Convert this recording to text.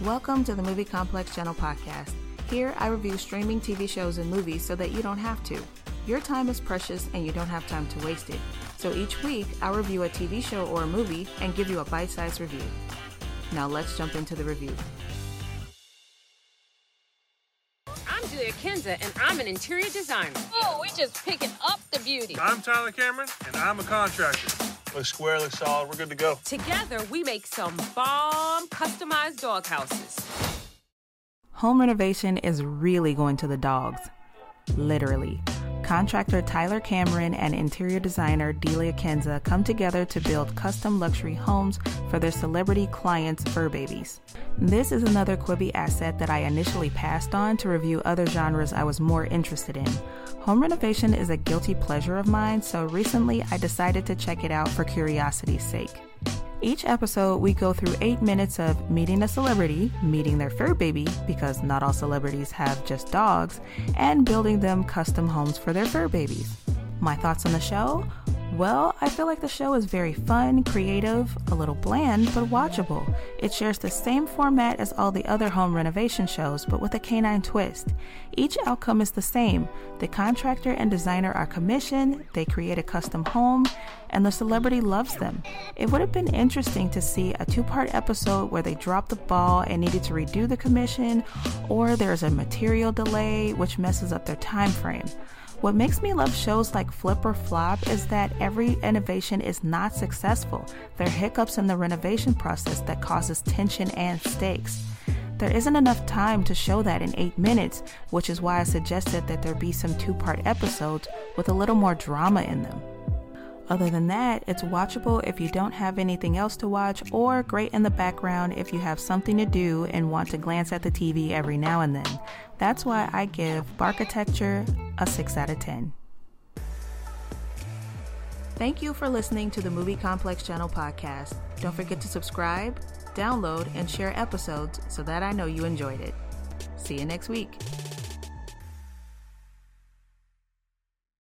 Welcome to the Movie Complex Channel podcast. Here, I review streaming TV shows and movies so that you don't have to. Your time is precious and you don't have time to waste it. So each week, I'll review a TV show or a movie and give you a bite sized review. Now let's jump into the review. I'm Delia Kenza, and I'm an interior designer. Oh, we're just picking up the beauty. I'm Tyler Cameron, and I'm a contractor. Looks square, looks solid, we're good to go. Together, we make some bomb customized dog houses. Home renovation is really going to the dogs. Literally. Contractor Tyler Cameron and interior designer Delia Kenza come together to build custom luxury homes for their celebrity clients' fur babies. This is another Quibi asset that I initially passed on to review other genres I was more interested in. Home renovation is a guilty pleasure of mine, so recently I decided to check it out for curiosity's sake. Each episode, we go through eight minutes of meeting a celebrity, meeting their fur baby, because not all celebrities have just dogs, and building them custom homes for their fur babies. My thoughts on the show? Well, I feel like the show is very fun, creative, a little bland, but watchable. It shares the same format as all the other home renovation shows, but with a canine twist. Each outcome is the same. The contractor and designer are commissioned, they create a custom home, and the celebrity loves them. It would have been interesting to see a two part episode where they dropped the ball and needed to redo the commission, or there's a material delay which messes up their time frame. What makes me love shows like Flip or Flop is that every innovation is not successful. There are hiccups in the renovation process that causes tension and stakes. There isn't enough time to show that in 8 minutes, which is why I suggested that there be some two part episodes with a little more drama in them. Other than that, it's watchable if you don't have anything else to watch, or great in the background if you have something to do and want to glance at the TV every now and then. That's why I give Barkitecture a 6 out of 10. Thank you for listening to the Movie Complex Channel podcast. Don't forget to subscribe, download, and share episodes so that I know you enjoyed it. See you next week.